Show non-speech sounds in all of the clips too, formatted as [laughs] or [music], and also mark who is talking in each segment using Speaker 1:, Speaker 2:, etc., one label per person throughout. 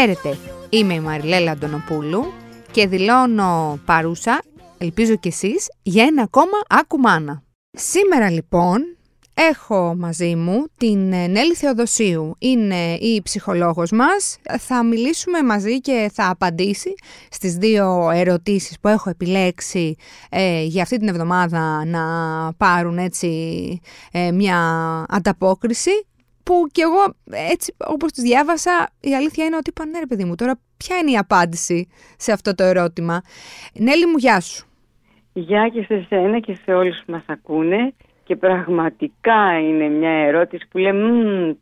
Speaker 1: Χαίρετε, είμαι η Μαριλέλα Αντωνοπούλου και δηλώνω παρούσα, ελπίζω κι εσείς, για ένα ακόμα Άκου Σήμερα λοιπόν έχω μαζί μου την ε, Νέλη Θεοδοσίου, είναι η ψυχολόγος μας. Θα μιλήσουμε μαζί και θα απαντήσει στις δύο ερωτήσεις που έχω επιλέξει ε, για αυτή την εβδομάδα να πάρουν έτσι ε, μια ανταπόκριση που κι εγώ έτσι όπως τις διάβασα η αλήθεια είναι ότι είπα ναι ρε παιδί μου τώρα ποια είναι η απάντηση σε αυτό το ερώτημα. Νέλη μου γεια σου.
Speaker 2: Γεια και σε σένα και σε όλους που μας ακούνε και πραγματικά είναι μια ερώτηση που λέμε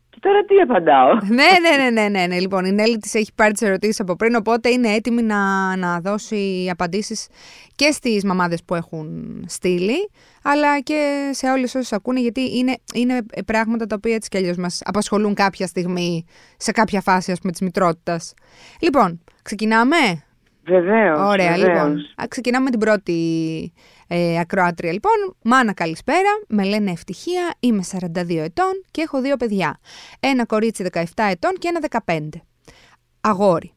Speaker 2: και τώρα τι απαντάω; [laughs]
Speaker 1: ναι, ναι, ναι, ναι, ναι, ναι. Λοιπόν, η Νέλη της έχει πάρει τις ερωτήσεις από πριν, οπότε είναι έτοιμη να, να δώσει απαντήσεις και στις μαμάδες που έχουν στείλει, αλλά και σε όλες όσες ακούνε, γιατί είναι, είναι πράγματα τα οποία έτσι κι αλλιώς μας απασχολούν κάποια στιγμή, σε κάποια φάση, ας πούμε, της μητρότητας. Λοιπόν, ξεκινάμε;
Speaker 2: Βεβαίως.
Speaker 1: Ωραία, λοιπόν. Ξεκινάμε με την πρώτη ε, ακροάτρια. Λοιπόν, Μάνα, καλησπέρα. Με λένε Ευτυχία. Είμαι 42 ετών και έχω δύο παιδιά. Ένα κορίτσι 17 ετών και ένα 15. Αγόρι.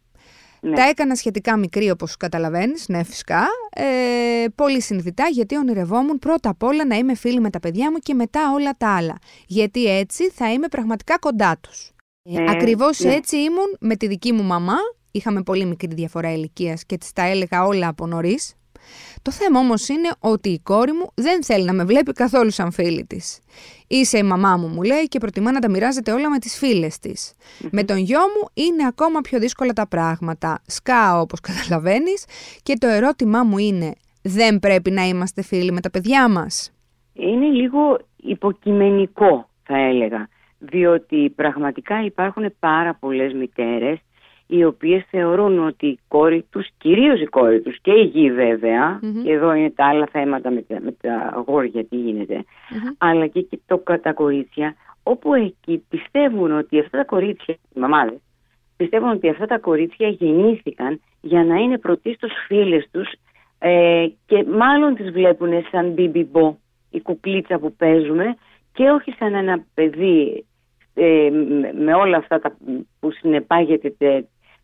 Speaker 1: Ναι. Τα έκανα σχετικά μικρή όπως καταλαβαίνεις, ναι φυσικά, ε, πολύ συνειδητά γιατί ονειρευόμουν πρώτα απ' όλα να είμαι φίλη με τα παιδιά μου και μετά όλα τα άλλα. Γιατί έτσι θα είμαι πραγματικά κοντά τους. Ναι, Ακριβώς ναι. έτσι ήμουν με τη δική μου μαμά είχαμε πολύ μικρή διαφορά ηλικίας και της τα έλεγα όλα από νωρίς. Το θέμα όμως είναι ότι η κόρη μου δεν θέλει να με βλέπει καθόλου σαν φίλη της. Είσαι η μαμά μου, μου λέει, και προτιμά να τα μοιράζεται όλα με τις φίλες της. Με τον γιο μου είναι ακόμα πιο δύσκολα τα πράγματα. Σκάω, όπως [laughs] καταλαβαίνεις, και το ερώτημά μου είναι: Δεν πρέπει να είμαστε φίλοι με τα παιδιά μας;
Speaker 2: Είναι λίγο υποκειμενικό, θα έλεγα. Διότι πραγματικά υπάρχουν πάρα πολλές μητέρες οι οποίες θεωρούν ότι η κόρη τους, κυρίως η κόρη τους και η γη βεβαια και εδώ είναι τα άλλα θέματα με τα, με τα αγόρια τι γινεται αλλά και, και το, τα κορίτσια, όπου εκεί πιστεύουν ότι αυτά τα κορίτσια, οι μαμάδες, πιστεύουν ότι αυτά τα κορίτσια γεννήθηκαν για να είναι πρωτίστως φίλες τους ε, και μάλλον τις βλέπουν σαν μπιμπιμπο, η κουκλίτσα που παίζουμε και όχι σαν ένα παιδί ε, με όλα αυτά τα, που συνεπάγεται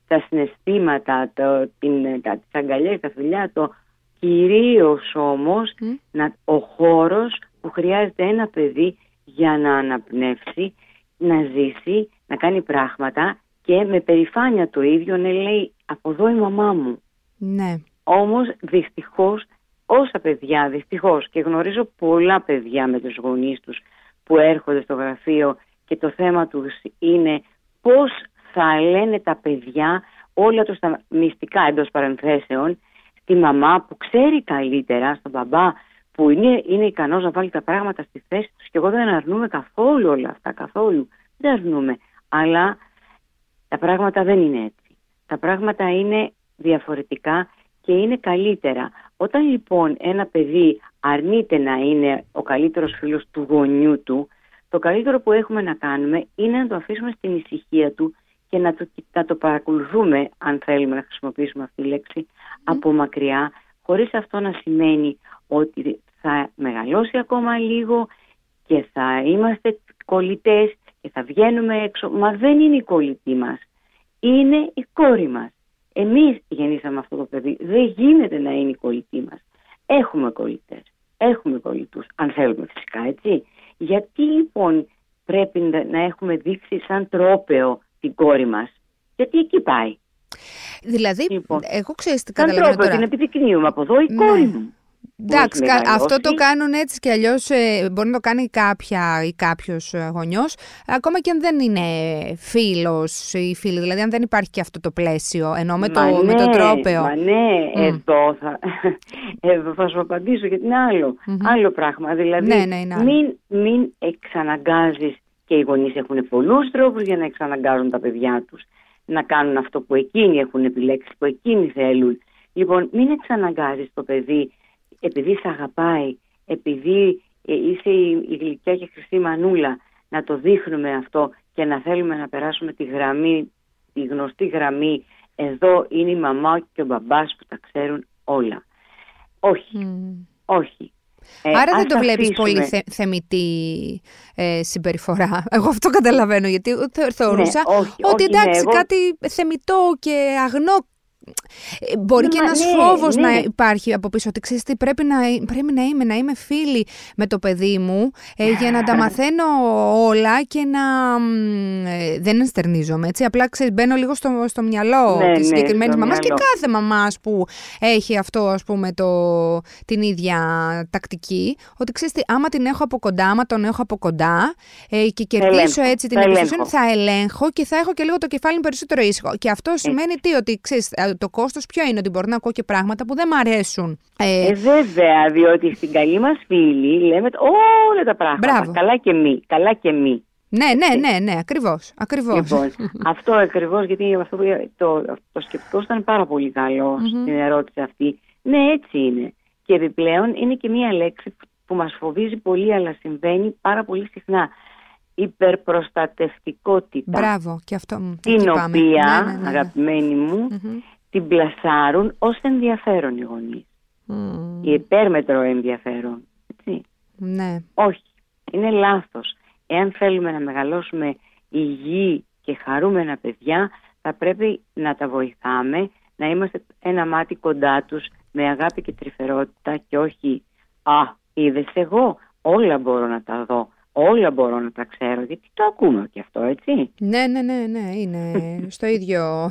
Speaker 2: τα συναισθήματα, το, την, τα, τις αγκαλιές, τα φιλιά, το κυρίως όμως να, ο χώρος που χρειάζεται ένα παιδί για να αναπνεύσει, να ζήσει, να κάνει πράγματα και με περηφάνεια το ίδιο να λέει από εδώ η μαμά μου.
Speaker 1: Ναι.
Speaker 2: Όμως δυστυχώς όσα παιδιά, δυστυχώς και γνωρίζω πολλά παιδιά με τους γονείς τους που έρχονται στο γραφείο και το θέμα τους είναι πώς θα λένε τα παιδιά όλα τους τα μυστικά εντός παρενθέσεων στη μαμά που ξέρει καλύτερα, στον μπαμπά που είναι, είναι ικανός να βάλει τα πράγματα στη θέση τους. Και εγώ δεν αρνούμε καθόλου όλα αυτά, καθόλου. Δεν αρνούμε. Αλλά τα πράγματα δεν είναι έτσι. Τα πράγματα είναι διαφορετικά και είναι καλύτερα. Όταν λοιπόν ένα παιδί αρνείται να είναι ο καλύτερος φίλος του γονιού του το καλύτερο που έχουμε να κάνουμε είναι να το αφήσουμε στην ησυχία του και να το, να το παρακολουθούμε, αν θέλουμε να χρησιμοποιήσουμε αυτή τη λέξη, από μακριά, χωρίς αυτό να σημαίνει ότι θα μεγαλώσει ακόμα λίγο και θα είμαστε κολλητές και θα βγαίνουμε έξω. Μα δεν είναι η κολλητή μας, είναι η κόρη μας. Εμείς γεννήσαμε αυτό το παιδί, δεν γίνεται να είναι η κολλητή μας. Έχουμε κολλητές, έχουμε κολλητούς, αν θέλουμε φυσικά, έτσι. Γιατί λοιπόν πρέπει να έχουμε δείξει σαν τρόπεο την κόρη μας; Γιατί εκεί πάει.
Speaker 1: Δηλαδή, λοιπόν, εγώ ξέρεις τι καταλαβαίνω τώρα.
Speaker 2: την επιδεικνύουμε από εδώ η ναι. κόρη μου.
Speaker 1: Εντάξει, αυτό το κάνουν έτσι και αλλιώς ε, μπορεί να το κάνει κάποια ή κάποιος ε, γονιός, ακόμα και αν δεν είναι φίλος ή φίλη. Δηλαδή, αν δεν υπάρχει και αυτό το πλαίσιο, ενώ με, το, ναι, με το τρόπεο.
Speaker 2: Μα ναι, mm. εδώ, θα, [laughs] εδώ θα σου απαντήσω γιατί είναι άλλο, άλλο πράγμα. Δηλαδή, ναι, ναι, μην, μην εξαναγκάζεις και οι γονείς έχουν πολλούς τρόπους για να εξαναγκάζουν τα παιδιά τους να κάνουν αυτό που εκείνοι έχουν επιλέξει, που εκείνοι θέλουν. Λοιπόν, μην εξαναγκάζεις το παιδί επειδή σε αγαπάει, επειδή ε, είσαι η γλυκιά και χρυσή μανούλα, να το δείχνουμε αυτό και να θέλουμε να περάσουμε τη γραμμή, τη γνωστή γραμμή, εδώ είναι η μαμά και ο μπαμπάς που τα ξέρουν όλα. Όχι, όχι. Ε,
Speaker 1: Άρα δεν
Speaker 2: ας
Speaker 1: το βλέπεις
Speaker 2: αφήσουμε.
Speaker 1: πολύ θε, θεμητή ε, συμπεριφορά. [laughs] Εγώ αυτό καταλαβαίνω, γιατί θε- θεωρούσα
Speaker 2: Ναι, όχι,
Speaker 1: ότι
Speaker 2: όχι, ναι,
Speaker 1: εντάξει
Speaker 2: εγώ-
Speaker 1: κάτι θεμητό και αγνό ε, Μπορεί
Speaker 2: Ναι,
Speaker 1: και
Speaker 2: μα
Speaker 1: ένας
Speaker 2: ναι,
Speaker 1: φόβος
Speaker 2: ναι.
Speaker 1: να υπάρχει από πίσω ότι ξέρεις τι πρέπει να, πρέπει να είμαι, να είμαι φίλη με το παιδί μου ε, για να τα μαθαίνω όλα και να μ, ε, δεν ενστερνίζομαι έτσι απλά ξέρεις μπαίνω λίγο στο, στο μυαλό
Speaker 2: Ναι,
Speaker 1: της
Speaker 2: ναι,
Speaker 1: συγκεκριμένης
Speaker 2: στο
Speaker 1: μαμάς και
Speaker 2: μυαλό.
Speaker 1: κάθε μαμάς που έχει αυτό ας πούμε το, την ίδια τακτική ότι ξέρεις τι άμα την έχω από κοντά, άμα τον έχω από κοντά ε, και κερδίσω
Speaker 2: ελέγχω,
Speaker 1: έτσι την
Speaker 2: θα
Speaker 1: εμπιστοσύνη
Speaker 2: ελέγχω.
Speaker 1: θα ελέγχω και θα έχω και λίγο το κεφάλι μου περισσότερο ήσυχο. Και αυτό σημαίνει τι, ότι ξέρεις, ε, το κόστος ποιο είναι, ότι μπορεί να ακούω και πράγματα που δεν μ' αρέσουν. Ε,
Speaker 2: Ε, βέβαια, διότι στην καλή μας φίλη λέμε όλα τα πράγματα.
Speaker 1: Μπράβο.
Speaker 2: Καλά και μη, καλά και μη.
Speaker 1: ναι, ναι, ναι, ναι, ακριβώς, ακριβώς.
Speaker 2: Λοιπόν, [laughs] αυτό ακριβώς γιατί αυτό, που- το, το σκεπτικό ήταν πάρα πολύ καλό στην ερώτηση αυτή. Ναι, έτσι είναι. Και επιπλέον είναι και μία λέξη που μας φοβίζει πολύ αλλά συμβαίνει πάρα πολύ συχνά. Υπερπροστατευτικότητα.
Speaker 1: Μπράβο, και αυτό. μ,
Speaker 2: την
Speaker 1: εκεί
Speaker 2: οποία,
Speaker 1: πάμε. Ναι, ναι, ναι, ναι.
Speaker 2: αγαπημένοι μου,
Speaker 1: Μμμ.
Speaker 2: Την πλασάρουν ως ενδιαφέρον οι γονείς.
Speaker 1: Μμ,
Speaker 2: Η υπέρμετρο ενδιαφέρον. Έτσι.
Speaker 1: Ναι,
Speaker 2: Όχι, είναι λάθος. Εάν θέλουμε να μεγαλώσουμε υγιή και χαρούμενα παιδιά, θα πρέπει να τα βοηθάμε, να είμαστε ένα μάτι κοντά τους με αγάπη και τρυφερότητα και όχι «Α, είδες εγώ, όλα μπορώ να τα δω, όλα μπορώ να τα ξέρω», γιατί το ακούμε και αυτό, έτσι.
Speaker 1: ναι, ναι, ναι, ναι, είναι στο ίδιο,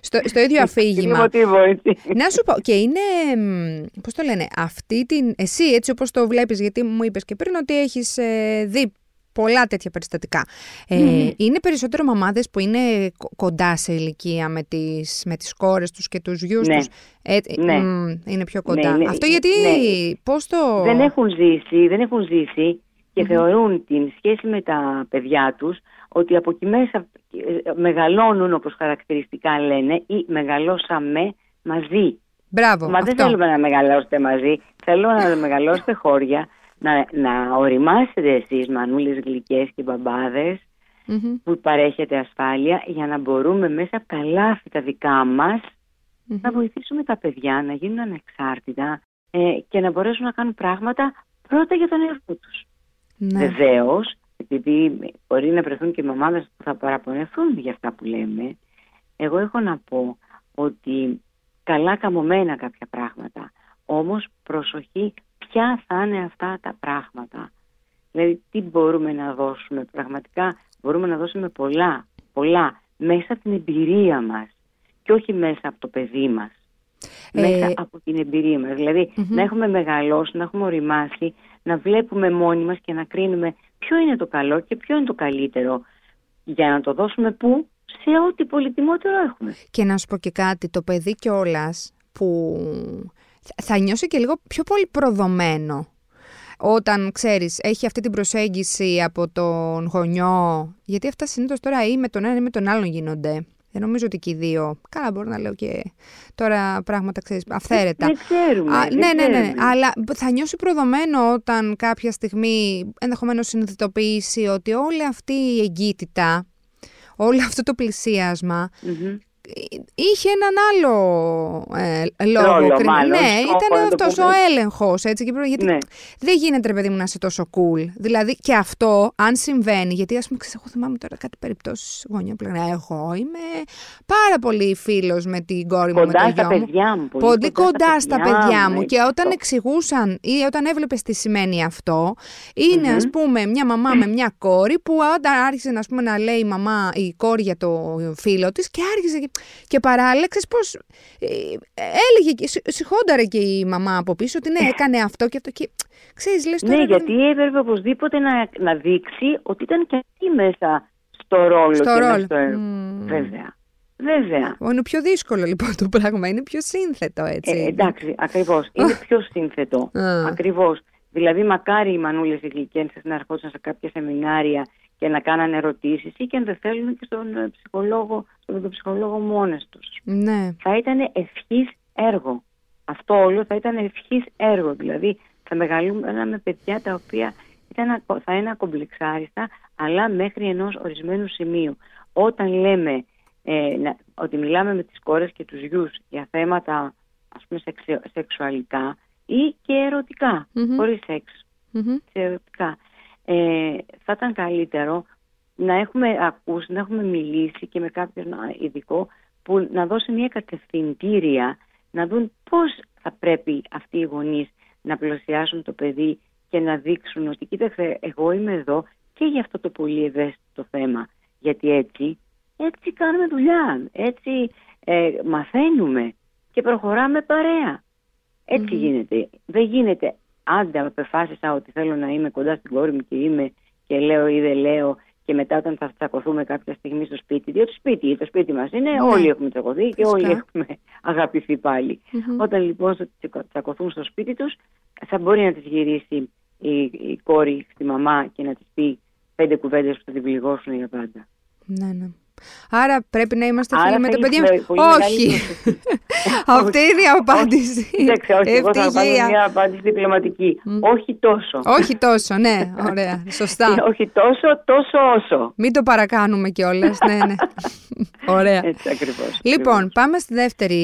Speaker 1: στο, στο ίδιο [laughs] αφήγημα.
Speaker 2: Μοτίβο, έτσι.
Speaker 1: Να σου πω, και είναι, μ, πώς το λένε, αυτή την, εσύ έτσι όπως το βλέπεις, γιατί μου είπες και πριν ότι έχεις ε, δει πολλά τέτοια περιστατικά. Ε, Είναι περισσότερο μαμάδες που είναι κο- κοντά σε ηλικία με τις, με τις κόρες τους και τους γιους
Speaker 2: Ναι.
Speaker 1: τους. Ε,
Speaker 2: Ναι.
Speaker 1: μ, είναι πιο κοντά.
Speaker 2: είναι-
Speaker 1: Αυτό γιατί,
Speaker 2: ναι.
Speaker 1: πώς το...
Speaker 2: δεν έχουν ζήσει, δεν έχουν ζήσει και θεωρούν την σχέση με τα παιδιά τους ότι από εκεί μέσα ε, μεγαλώνουν όπως χαρακτηριστικά λένε ή μεγαλώσαμε μαζί.
Speaker 1: Μπράβο,
Speaker 2: Μα δεν
Speaker 1: αυτό.
Speaker 2: θέλουμε να μεγαλώσετε μαζί, θέλω να μεγαλώσετε χώρια, να, να οριμάσετε εσείς μανούλες γλυκές και μπαμπάδες
Speaker 1: Μμμ,
Speaker 2: που παρέχετε ασφάλεια για να μπορούμε μέσα από τα λάθη τα δικά μας
Speaker 1: μμμ.
Speaker 2: να βοηθήσουμε τα παιδιά να γίνουν ανεξάρτητα ε, και να μπορέσουν να κάνουν πράγματα πρώτα για τον εαυτό τους.
Speaker 1: Ναι.
Speaker 2: Βεβαίως, επειδή μπορεί να βρεθούν και μαμάδες που θα παραπονεθούν για αυτά που λέμε, εγώ έχω να πω ότι καλά καμωμένα κάποια πράγματα, όμως προσοχή ποια θα είναι αυτά τα πράγματα. Δηλαδή τι μπορούμε να δώσουμε πραγματικά, μπορούμε να δώσουμε πολλά, πολλά μέσα από την εμπειρία μας και όχι μέσα από το παιδί μας.
Speaker 1: Ε,
Speaker 2: Μέσα από την εμπειρία μας. δηλαδη
Speaker 1: Μμμ.
Speaker 2: να έχουμε μεγαλώσει, να έχουμε οριμάσει, να βλέπουμε μόνοι μας και να κρίνουμε ποιο είναι το καλό και ποιο είναι το καλύτερο. Για να το δώσουμε πού, σε ό,τι πολυτιμότερο έχουμε.
Speaker 1: Και να σου πω και κάτι, το παιδί κιόλας που θα- θα νιώσει και λίγο πιο πολύ προδομένο. Όταν ξέρεις έχει αυτή την προσέγγιση από τον γονιό γιατί αυτά συνήθως τώρα ή με τον ένα ή με τον άλλον γίνονται δεν νομίζω ότι και οι δύο καλά μπορώ να λέω και τώρα πράγματα ξέρεις αυθαίρετα
Speaker 2: Δεν ξέρουμε.
Speaker 1: Α,
Speaker 2: δεν
Speaker 1: ναι, ναι, ναι,
Speaker 2: ξέρουμε.
Speaker 1: αλλά θα νιώσει προδομένο όταν κάποια στιγμή ενδεχομένως συνειδητοποιήσει ότι όλη αυτή η εγκύτητα, όλο αυτό το πλησίασμα
Speaker 2: Μμμ.
Speaker 1: Είχε έναν άλλο ε, λόγο.
Speaker 2: Ρόλο,
Speaker 1: κρι-
Speaker 2: μάλλον,
Speaker 1: ναι,
Speaker 2: στόχο,
Speaker 1: ήταν
Speaker 2: να το
Speaker 1: αυτός ο
Speaker 2: πούμε.
Speaker 1: έλεγχο. Γιατί
Speaker 2: Ναι.
Speaker 1: δεν γίνεται, ρε παιδί μου, να είσαι τόσο cool. Δηλαδή και αυτό, αν συμβαίνει, γιατί ας πούμε, ξέρεις, εγώ θυμάμαι τώρα κάτι περιπτώσεις γονιών που λένε Εγώ είμαι πάρα πολύ φίλος με την κόρη μου, με
Speaker 2: Κοντά
Speaker 1: το
Speaker 2: στα
Speaker 1: γιο μου.
Speaker 2: παιδιά μου.
Speaker 1: Πολύ κοντά στα παιδιά μου. Και
Speaker 2: έτσι,
Speaker 1: όταν
Speaker 2: αυτό.
Speaker 1: εξηγούσαν ή όταν έβλεπες τι σημαίνει αυτό, είναι ας πούμε μια μαμά με μια κόρη που όταν άρχισε ας πούμε, να λέει η μαμά, η κόρη για το φίλο της και άρχισε και, και παράλληλα, ξέρεις πώς, ε, έλεγε, και συ- συγχόνταρε και η μαμά από πίσω ότι ναι έκανε αυτό και αυτό και ξέρεις λες τώρα...
Speaker 2: Ναι,
Speaker 1: ρε,
Speaker 2: γιατί έπρεπε οπωσδήποτε να, να δείξει ότι ήταν και αυτή μέσα στο ρόλο
Speaker 1: Στο
Speaker 2: και μέσα
Speaker 1: ρόλο.
Speaker 2: στο έργο.
Speaker 1: Μμμ.
Speaker 2: Βέβαια. Βέβαια.
Speaker 1: Είναι πιο δύσκολο λοιπόν το πράγμα, είναι πιο σύνθετο έτσι.
Speaker 2: Ε, εντάξει, ακριβώς. Είναι πιο σύνθετο.
Speaker 1: Α.
Speaker 2: Ακριβώς. Δηλαδή, μακάρι οι μανούλες οι γλυκένσε να ερχόντουσαν σε κάποια σεμινάρια και να κάνανε ερωτήσεις ή και αν δεν θέλουν και στον ε, ψυχολόγο, στον ψυχολόγο μόνες τους.
Speaker 1: Ναι.
Speaker 2: Θα ήταν ευχής έργο. Αυτό όλο θα ήταν ευχής έργο. Δηλαδή, θα μεγαλούμε με παιδιά τα οποία ήταν, ακο- θα είναι ακομπλεξάριστα, αλλά μέχρι ενός ορισμένου σημείου. Όταν λέμε ε, να- ότι μιλάμε με τις κόρες και τους γιους για θέματα ας πούμε σεξε- σεξουαλικά, ή και ερωτικά,
Speaker 1: Μμμ.
Speaker 2: χωρίς σεξ,
Speaker 1: Μμμ.
Speaker 2: σε ερωτικά. Ε, θα ήταν καλύτερο να έχουμε ακούσει, να έχουμε μιλήσει και με κάποιον α, ειδικό που να δώσει μια κατευθυντήρια να δουν πώς θα πρέπει αυτοί οι γονείς να πλησιάσουν το παιδί και να δείξουν ότι κοίταξε εγώ είμαι εδώ και για αυτό το πολύ ευαίσθητο θέμα γιατί έτσι, έτσι κάνουμε δουλειά, έτσι ε, μαθαίνουμε και προχωράμε παρέα. Έτσι
Speaker 1: Μμμ.
Speaker 2: γίνεται. Δεν γίνεται άντε απεφάσισα ότι θέλω να είμαι κοντά στην κόρη μου και είμαι και λέω ή δεν λέω και μετά όταν θα τσακωθούμε κάποια στιγμή στο σπίτι, διότι σπίτι, το σπίτι μας είναι,
Speaker 1: Ναι.
Speaker 2: όλοι έχουμε τσακωθεί και όλοι
Speaker 1: Φυσικά.
Speaker 2: έχουμε [laughs] αγαπηθεί πάλι.
Speaker 1: Μμμ.
Speaker 2: Όταν λοιπόν θα τσακω- τσακωθούν στο σπίτι τους, θα μπορεί να τις γυρίσει η, η κόρη στη μαμά και να της πει πέντε κουβέντες που θα την πληγώσουν για πάντα.
Speaker 1: Ναι, ναι. Άρα πρέπει να είμαστε
Speaker 2: Άρα
Speaker 1: φίλοι με τα
Speaker 2: θέλεις
Speaker 1: παιδιά
Speaker 2: με
Speaker 1: μας.
Speaker 2: πολύ μεγάλη
Speaker 1: Όχι.
Speaker 2: προσοχή. [laughs]
Speaker 1: Αυτή είναι η απάντηση.
Speaker 2: Κοίταξε, όχι, εγώ θα πάρω
Speaker 1: Ευτυχία.
Speaker 2: μια απάντηση διπλωματική.
Speaker 1: Μμ.
Speaker 2: Όχι τόσο.
Speaker 1: Όχι τόσο, ναι. Ωραία. [laughs] Σωστά.
Speaker 2: όχι τόσο, τόσο όσο.
Speaker 1: Μην το παρακάνουμε κιόλας. ναι, ναι. [laughs] Ωραία.
Speaker 2: Έτσι ακριβώς.
Speaker 1: Λοιπόν,
Speaker 2: ακριβώς.
Speaker 1: πάμε στη δεύτερη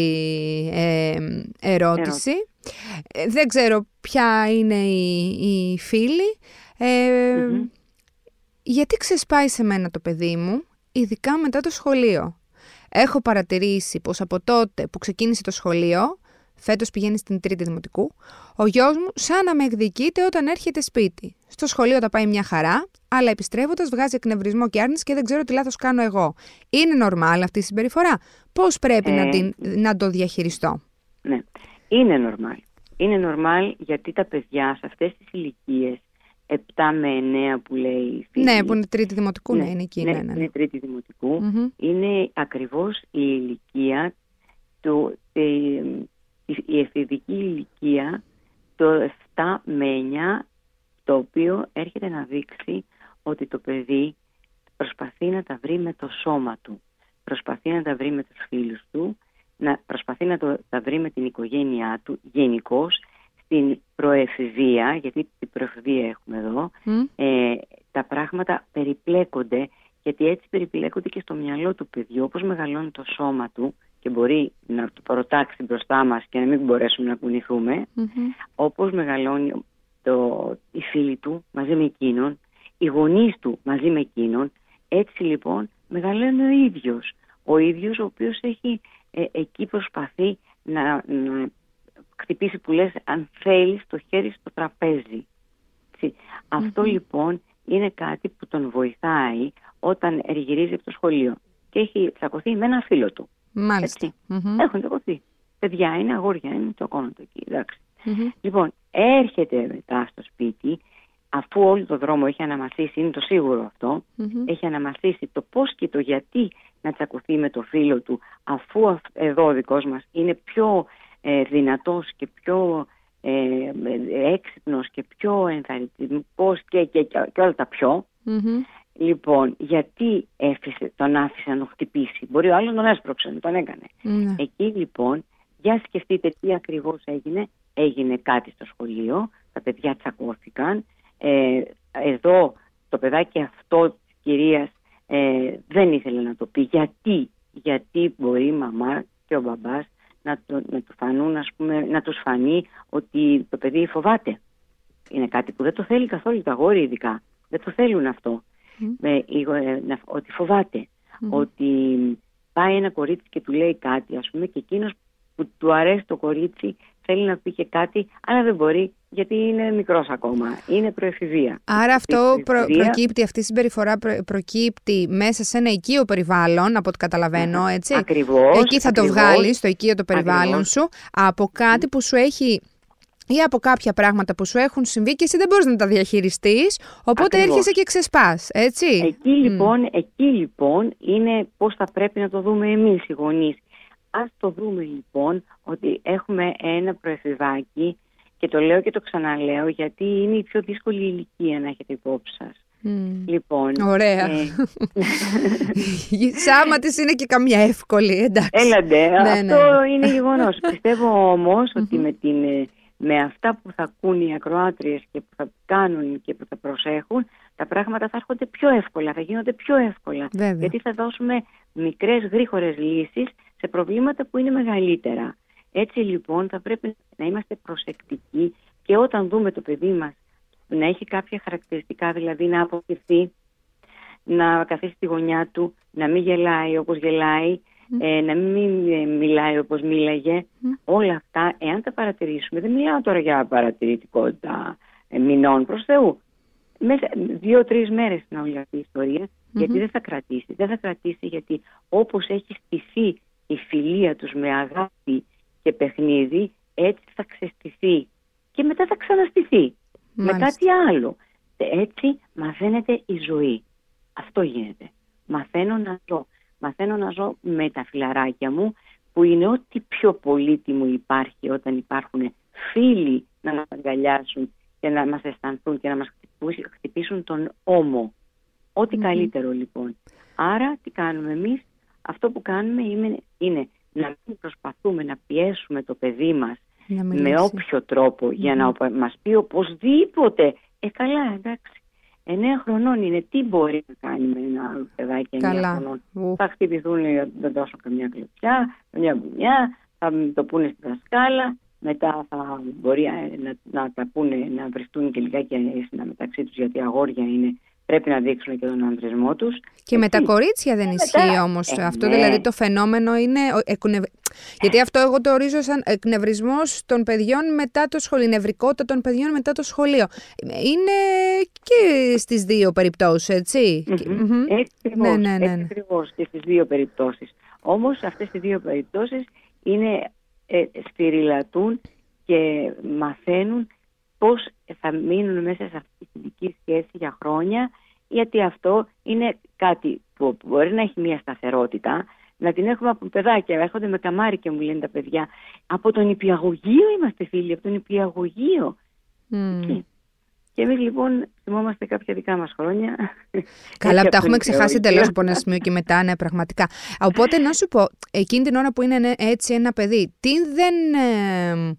Speaker 1: ε, ερώτηση. Ε, δεν ξέρω ποια είναι η, η φίλη. Ε,
Speaker 2: Μμμ.
Speaker 1: Γιατί ξεσπάει σε μένα το παιδί μου, ειδικά μετά το σχολείο. Έχω παρατηρήσει πως από τότε που ξεκίνησε το σχολείο, φέτος πηγαίνει στην τρίτη δημοτικού, ο γιος μου σαν να με εκδικείται όταν έρχεται σπίτι. Στο σχολείο τα πάει μια χαρά, αλλά επιστρέφοντας βγάζει εκνευρισμό και άρνηση και δεν ξέρω τι λάθος κάνω εγώ. Είναι normal αυτή η συμπεριφορά; Πώς πρέπει να,
Speaker 2: Ε,
Speaker 1: την, να το διαχειριστώ;
Speaker 2: Ναι, είναι normal. Είναι normal γιατί τα παιδιά σε αυτές τις ηλικίες 7 με 9 που λέει η φίλη,
Speaker 1: Ναι, που είναι τρίτη δημοτικού, ναι, είναι εκεί. Ναι, ναι, ναι.
Speaker 2: είναι τρίτη δημοτικού,
Speaker 1: Μμμ.
Speaker 2: είναι ακριβώς η ηλικία, του, ε, η, η εφηβική ηλικία, το 7 με 9, το οποίο έρχεται να δείξει ότι το παιδί προσπαθεί να τα βρει με το σώμα του, προσπαθεί να τα βρει με τους φίλους του, να προσπαθεί να το, τα βρει με την οικογένειά του γενικώς στην προεφηβεία, γιατί την προεφηβεία έχουμε εδώ,
Speaker 1: Μμ.
Speaker 2: ε, τα πράγματα περιπλέκονται γιατί έτσι περιπλέκονται και στο μυαλό του παιδιού όπως μεγαλώνει το σώμα του και μπορεί να το προτάξει μπροστά μας και να μην μπορέσουμε να κουνηθούμε
Speaker 1: Μμμ.
Speaker 2: όπως μεγαλώνει το, οι φίλοι του μαζί με εκείνον οι γονείς του μαζί με εκείνον έτσι λοιπόν μεγαλώνει ο ίδιος ο ίδιος ο οποίος έχει ε, εκεί προσπαθεί να, να χτυπήσει που λες αν θέλεις το χέρι στο τραπέζι έτσι. Αυτό λοιπόν είναι κάτι που τον βοηθάει όταν γυρίζει από το σχολείο και έχει τσακωθεί με ένα φίλο του.
Speaker 1: Μάλιστα.
Speaker 2: Έτσι.
Speaker 1: Μμμ.
Speaker 2: Έχουν τσακωθεί. Παιδιά είναι, αγόρια είναι, τσακώνονται εκεί. Εντάξει.
Speaker 1: Μμμ.
Speaker 2: Λοιπόν, έρχεται μετά στο σπίτι, αφού όλο το δρόμο έχει αναμασίσει, είναι το σίγουρο αυτό,
Speaker 1: Μμμ.
Speaker 2: έχει αναμασίσει το πώς και το γιατί να τσακωθεί με το φίλο του, αφού αυ- εδώ ο δικός μας είναι πιο ε, δυνατός και πιο ε, ε, έξυπνος και πιο ενθαρρυντικός και, και, και, και όλα τα πιο.
Speaker 1: Μμμ.
Speaker 2: Λοιπόν, γιατί έφυσε, τον άφησε να τον χτυπήσει; Μπορεί ο άλλος να τον έσπρωξε, να τον έκανε.
Speaker 1: Ναι.
Speaker 2: Εκεί λοιπόν, για σκεφτείτε τι ακριβώς έγινε. Έγινε κάτι στο σχολείο, τα παιδιά τσακώθηκαν. Ε, εδώ το παιδάκι αυτό της κυρίας ε, δεν ήθελε να το πει. Γιατί, γιατί μπορεί η μαμά και ο μπαμπάς να, το, να, του φανούν, ας πούμε, να τους φανεί ότι το παιδί φοβάται. Είναι κάτι που δεν το θέλει καθόλου τα αγόρια ειδικά. Δεν το θέλουν αυτό.
Speaker 1: Μμ.
Speaker 2: Με, ε, να- ότι φοβάται.
Speaker 1: Μμμ.
Speaker 2: Ότι πάει ένα κορίτσι και του λέει κάτι, ας πούμε, και εκείνος που του αρέσει το κορίτσι θέλει να πει και κάτι, αλλά δεν μπορεί γιατί είναι μικρός ακόμα. Είναι προεφηβεία.
Speaker 1: Άρα αυτό
Speaker 2: Η
Speaker 1: προ-
Speaker 2: προεφηβεία-
Speaker 1: προκύπτει, αυτή η συμπεριφορά προ- προκύπτει μέσα σε ένα οικείο περιβάλλον, από ό,τι καταλαβαίνω, έτσι.
Speaker 2: Ακριβώς,
Speaker 1: Εκεί θα το
Speaker 2: ακριβώς.
Speaker 1: βγάλεις στο οικείο το περιβάλλον
Speaker 2: Ακριβώς.
Speaker 1: σου από κάτι που σου έχει ή από κάποια πράγματα που σου έχουν συμβεί και εσύ δεν μπορείς να τα διαχειριστείς, οπότε
Speaker 2: Ακριβώς.
Speaker 1: έρχεσαι και ξεσπάς, έτσι.
Speaker 2: Εκεί λοιπόν, εκεί λοιπόν είναι πώς θα πρέπει να το δούμε εμείς οι γονείς. Ας το δούμε λοιπόν ότι έχουμε ένα προεφηβάκι και το λέω και το ξαναλέω γιατί είναι η πιο δύσκολη ηλικία να έχετε υπόψη σας.
Speaker 1: Μμ.
Speaker 2: Λοιπόν,
Speaker 1: Ωραία.
Speaker 2: ε,
Speaker 1: Σάμα της είναι και καμιά εύκολη, εντάξει.
Speaker 2: Έλαντε,
Speaker 1: Ναι,
Speaker 2: αυτό
Speaker 1: ναι.
Speaker 2: είναι γεγονός. Πιστεύω όμως ότι με, την, ε, με αυτά που θα ακούν οι ακροάτριες και που θα κάνουν και που θα προσέχουν, τα πράγματα θα έρχονται πιο εύκολα, θα γίνονται πιο εύκολα.
Speaker 1: Βέβαια.
Speaker 2: Γιατί θα δώσουμε μικρές γρήγορες λύσεις σε προβλήματα που είναι μεγαλύτερα. Έτσι λοιπόν θα πρέπει να είμαστε προσεκτικοί και όταν δούμε το παιδί μας να έχει κάποια χαρακτηριστικά, δηλαδή να αποκριθεί, να καθίσει στη γωνιά του, να μην γελάει όπως γελάει, ε, να μην ε, μιλάει όπως μίλαγε. Όλα αυτά, εάν τα παρατηρήσουμε, δεν μιλάω τώρα για παρατηρητικότητα ε, μηνών προς Θεού. Μέσα δύο-τρεις μέρες είναι όλη αυτή η ιστορια γιατί δεν θα κρατήσει. Δεν θα κρατήσει γιατί όπως έχει στηθεί η φιλία τους με αγάπη και παιχνίδι, έτσι θα ξεστηθεί και μετά θα ξαναστηθεί με κάτι άλλο. Έτσι μαθαίνεται η ζωή. Αυτό γίνεται. Μαθαίνω να ζω. Μαθαίνω να ζω με τα φιλαράκια μου που είναι ό,τι πιο πολύτιμο υπάρχει όταν υπάρχουν φίλοι να μας αγκαλιάσουν και να μας αισθανθούν και να μας χτυπήσουν τον ώμο. Ό,τι καλύτερο λοιπόν. Άρα τι κάνουμε εμείς; Αυτό που κάνουμε είναι, είναι να μην προσπαθούμε να πιέσουμε το παιδί μας με όποιο για να μας πει οπωσδήποτε ε καλά εντάξει Εννέα χρονών είναι. Τι μπορεί να κάνει με ένα άλλο παιδάκι εννέα χρονών; Θα χτυπηθούν, δεν δώσω καμιά κλεψιά, καμιά μπουνιά, θα το πούνε στη δασκάλα. Μετά θα μπορεί να, να τα πούνε, να βρεθούν και λιγάκι μεταξύ τους γιατί αγόρια είναι πρέπει να δείξουν και τον ανδρισμό τους.
Speaker 1: Και με τα κορίτσια δεν ισχύει μετά... όμως ε, αυτό, ναι. δηλαδή το φαινόμενο είναι... Γιατί αυτό εγώ το ορίζω σαν εκνευρισμός των παιδιών μετά το σχολείο, νευρικότητα των παιδιών μετά το σχολείο. Είναι και στις δύο περιπτώσεις, έτσι.
Speaker 2: Mm-hmm. Έτσι ακριβώς, ναι, ναι, ναι. ναι. και στις δύο περιπτώσεις. Όμως αυτές οι δύο περιπτώσεις είναι, ε, στηριλατούν και μαθαίνουν πώς θα μείνουν μέσα σε αυτή τη φιλική σχέση για χρόνια γιατί αυτό είναι κάτι που μπορεί να έχει μια σταθερότητα να την έχουμε από παιδάκια. Έρχονται με καμάρι και μου λένε τα παιδιά. Από τον υπηαγωγείο είμαστε φίλοι, από τον υπηαγωγείο. Mm. Και εμείς λοιπόν θυμόμαστε κάποια δικά μας χρόνια. [laughs]
Speaker 1: Καλά, τα έχουμε ξεχάσει εντελώς από ένα σημείο και μετά, ναι, πραγματικά. Οπότε να σου πω, εκείνη την ώρα που είναι έτσι ένα παιδί, τι δεν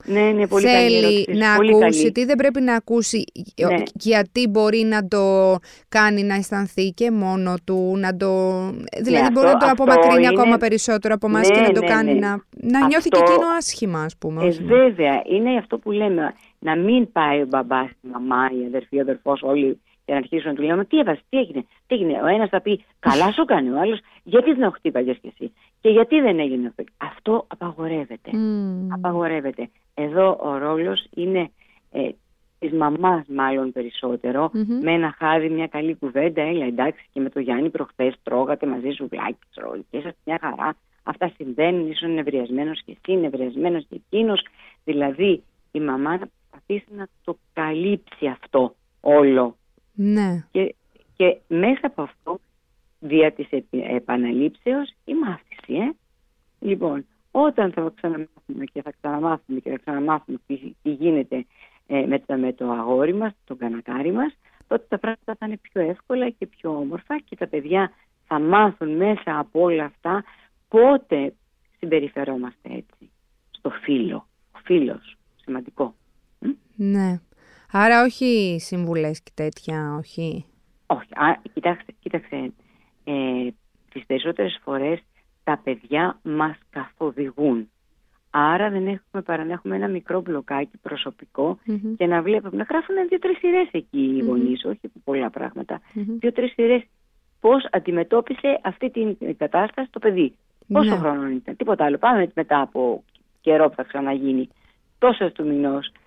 Speaker 2: ναι, ναι, πολύ
Speaker 1: θέλει να ακούσει, τι δεν πρέπει να ακούσει, ναι. γιατί μπορεί να το κάνει να αισθανθεί και μόνο του, να το. Δηλαδή ναι, μπορεί να το απομακρύνει είναι... ακόμα περισσότερο από εμάς και να το κάνει να, να νιώθει και εκείνο άσχημα, ας πούμε.
Speaker 2: Ε, βέβαια, είναι αυτό που λέμε να μην πάει ο μπαμπάς, η μαμά, η αδερφή, ο αδερφός, όλοι και να αρχίσουν να του λέμε τι έβασε, τι έγινε, τι έγινε. Ο ένας θα πει καλά σου κάνει, ο άλλος γιατί δεν χτύπαγε κι εσύ και γιατί δεν έγινε αυτό. Αυτό απαγορεύεται. Mm. Απαγορεύεται. Εδώ ο ρόλος είναι ε, της μαμάς, μάλλον περισσότερο, mm-hmm. με ένα χάδι, μια καλή κουβέντα. Έλα, εντάξει, και με το Γιάννη προχθές τρώγατε μαζί σου βλάκι, και είσαστε μια χαρά. Αυτά συμβαίνουν, ήσουν νευριασμένο και εσύ, νευριασμένο και εκείνος. Δηλαδή, η μαμά να προσπαθήσει να το καλύψει αυτό όλο.
Speaker 1: Ναι.
Speaker 2: Και, και μέσα από αυτό, δια της επαναλήψεως, η μάθηση, ε. Λοιπόν, όταν θα ξαναμάθουμε και θα ξαναμάθουμε και θα ξαναμάθουμε τι, τι γίνεται ε, με, το, με το αγόρι μας, το κανακάρι μας, τότε τα πράγματα θα είναι πιο εύκολα και πιο όμορφα και τα παιδιά θα μάθουν μέσα από όλα αυτά πότε συμπεριφερόμαστε έτσι στο φίλο. Ο φίλος, σημαντικό.
Speaker 1: Ναι. Άρα όχι συμβουλές και τέτοια, όχι.
Speaker 2: Όχι. Α, κοιτάξτε, κοίταξε, ε, τις περισσότερες φορές τα παιδιά μας καθοδηγούν. Άρα δεν έχουμε παρά να έχουμε ένα μικρό μπλοκάκι και να βλέπουμε, να γράφουν δύο-τρεις σειρές εκεί οι γονείς, mm-hmm. όχι πολλά πράγματα. Mm-hmm. Δύο-τρεις σειρές πώς αντιμετώπισε αυτή την κατάσταση το παιδί; Πόσο ναι. χρόνο ήταν, τίποτα άλλο. Πάμε μετά από καιρό που θα ξαναγίνει. Τόσο του μηνός ε,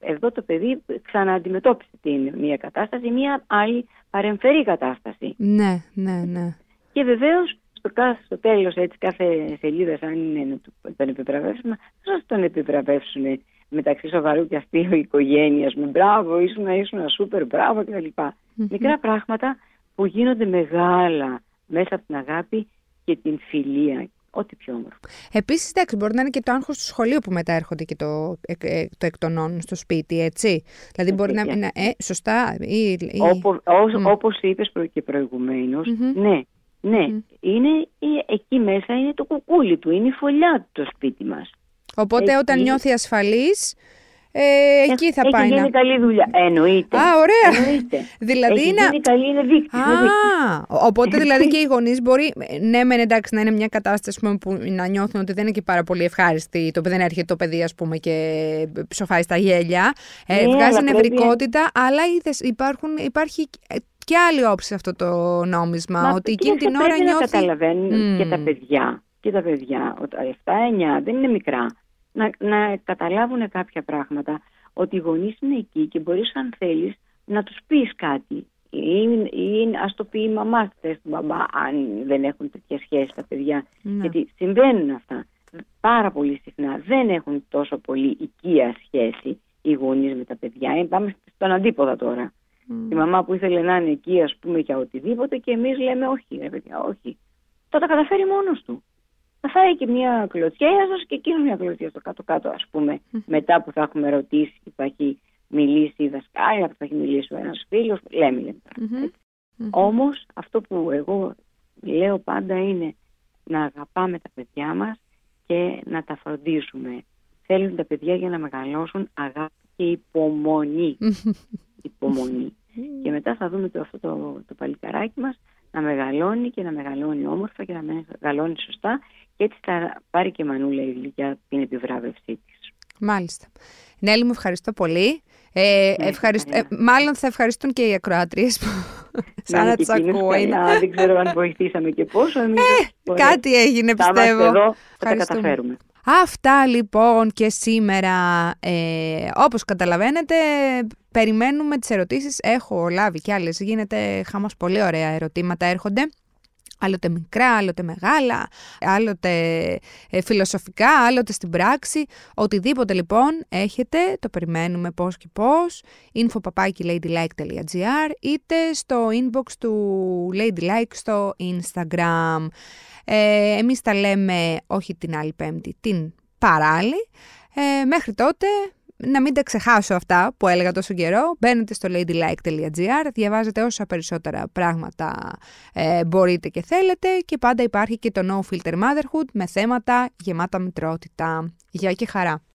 Speaker 2: εδώ το παιδί ξανααντιμετώπισε την μία κατάσταση, μία άλλη παρεμφερή κατάσταση.
Speaker 1: Ναι, ναι, ναι.
Speaker 2: Και βεβαίως στο, στο τέλος έτσι κάθε σελίδα, αν είναι να τον επιβραβεύσουμε, θα τον επιβραβεύσουν μεταξύ σοβαρού και αστείου οικογένεια. Με μπράβο, ήσουν, ήσουν σούπερ, μπράβο κτλ. Μικρά πράγματα που γίνονται μεγάλα μέσα από την αγάπη και την φιλία ό,τι πιο όμορφο.
Speaker 1: Επίσης, εντάξει, μπορεί να είναι και το άγχος του σχολείου που μετά έρχονται και το, ε, το εκτονώνουν στο σπίτι, έτσι. Δηλαδή, μπορεί να είναι. Ε, σωστά. Ή, ή...
Speaker 2: Όπως, είπες και προηγουμένως, ναι, ναι, είναι, εκεί μέσα είναι το κουκούλι του, είναι η φωλιά του το σπίτι μας.
Speaker 1: Οπότε όταν νιώθει ασφαλής, ε, εκεί θα
Speaker 2: έχει
Speaker 1: πάει
Speaker 2: γίνει
Speaker 1: να...
Speaker 2: καλή δουλειά. Εννοείται.
Speaker 1: Α, ωραία.
Speaker 2: Εννοείται.
Speaker 1: Δηλαδή
Speaker 2: έχει
Speaker 1: είναι...
Speaker 2: γίνει καλή, είναι δείκτη.
Speaker 1: Α, οπότε δηλαδή [laughs] και οι γονείς μπορεί, ναι, μεν εντάξει, να είναι μια κατάσταση πούμε, που να νιώθουν ότι δεν είναι και πάρα πολύ ευχάριστη. Το δεν έρχεται το παιδί, ας πούμε, και ψοφάει στα γέλια. Ε,
Speaker 2: Ναι,
Speaker 1: βγάζει
Speaker 2: αλλά πρέπει-
Speaker 1: νευρικότητα, αλλά είδες, υπάρχουν, υπάρχει και άλλη όψη σε αυτό το νόμισμα.
Speaker 2: Μα
Speaker 1: ότι
Speaker 2: και
Speaker 1: εκείνη την
Speaker 2: αυτό
Speaker 1: ώρα
Speaker 2: πρέπει
Speaker 1: νιώθει.
Speaker 2: να καταλαβαίνουν
Speaker 1: Μμμ.
Speaker 2: και τα παιδιά. Και τα παιδιά, ότι 7-9 δεν είναι μικρά. Να, να καταλάβουν κάποια πράγματα. Ότι οι γονείς είναι εκεί και μπορείς, αν θέλεις, να τους πεις κάτι. Ή, ή ας το πει η μαμά χθε του μπαμπά, αν δεν έχουν τέτοια σχέση τα παιδιά.
Speaker 1: Ναι.
Speaker 2: Γιατί συμβαίνουν αυτά. Πάρα πολύ συχνά δεν έχουν τόσο πολύ οικία σχέση οι γονείς με τα παιδιά. Ε, πάμε στον αντίποδα τώρα.
Speaker 1: Μμ.
Speaker 2: Η μαμά που ήθελε να είναι εκεί, ας πούμε, για οτιδήποτε και εμείς λέμε όχι, ρε παιδιά, όχι. Θα τα καταφέρει μόνος του. Θα φάει και μια κλωτσιά, α δώσει και εκείνο μια κλωτσιά στο κάτω-κάτω, ας πούμε, μετά που θα έχουμε ρωτήσει και θα έχει μιλήσει η δασκάλα, που θα έχει μιλήσει ο ένας φίλος. Λέμε, λέμε.
Speaker 1: Μμμ. Μμμ.
Speaker 2: Όμως αυτό που εγώ λέω πάντα είναι να αγαπάμε τα παιδιά μας και να τα φροντίζουμε. Θέλουν τα παιδιά για να μεγαλώσουν αγάπη και υπομονή. υπομονή. Και μετά θα δούμε το, αυτό το, το παλικαράκι μας να μεγαλώνει και να μεγαλώνει όμορφα και να μεγαλώνει σωστά και έτσι θα πάρει και η Μανούλα η γλυκιά την επιβράβευσή της.
Speaker 1: Μάλιστα. Νέλη, μου ευχαριστώ πολύ. Ε,
Speaker 2: Ναι,
Speaker 1: ευχαριστ-
Speaker 2: καλά.
Speaker 1: ε, μάλλον θα ευχαριστούν και οι ακροάτριες που σαν να
Speaker 2: και
Speaker 1: τις
Speaker 2: εκείνες
Speaker 1: ακούω. είναι.
Speaker 2: καλά. Δεν ξέρω αν βοηθήσαμε και πόσο. Εμείς ωραία.
Speaker 1: Κάτι έγινε
Speaker 2: θα είμαστε
Speaker 1: πιστεύω.
Speaker 2: εδώ, θα τα
Speaker 1: Ευχαριστούμε.
Speaker 2: καταφέρουμε.
Speaker 1: Αυτά λοιπόν και σήμερα, ε, όπως καταλαβαίνετε, περιμένουμε τις ερωτήσεις. Έχω λάβει κι άλλες, γίνεται χαμός, πολύ ωραία ερωτήματα έρχονται. Άλλοτε μικρά, άλλοτε μεγάλα, άλλοτε ε, φιλοσοφικά, άλλοτε στην πράξη. Οτιδήποτε λοιπόν έχετε, το περιμένουμε πώς και πώς. info.ladylike.gr είτε στο inbox του Ladylike στο Instagram. Ε, εμείς τα λέμε όχι την άλλη πέμπτη, την παράλληλη. Ε, μέχρι τότε να μην τα ξεχάσω αυτά που έλεγα τόσο καιρό. Μπαίνετε στο ladylike.gr, διαβάζετε όσα περισσότερα πράγματα ε, μπορείτε και θέλετε και πάντα υπάρχει και το No Filter Motherhood με θέματα γεμάτα μητρότητα. Γεια και χαρά!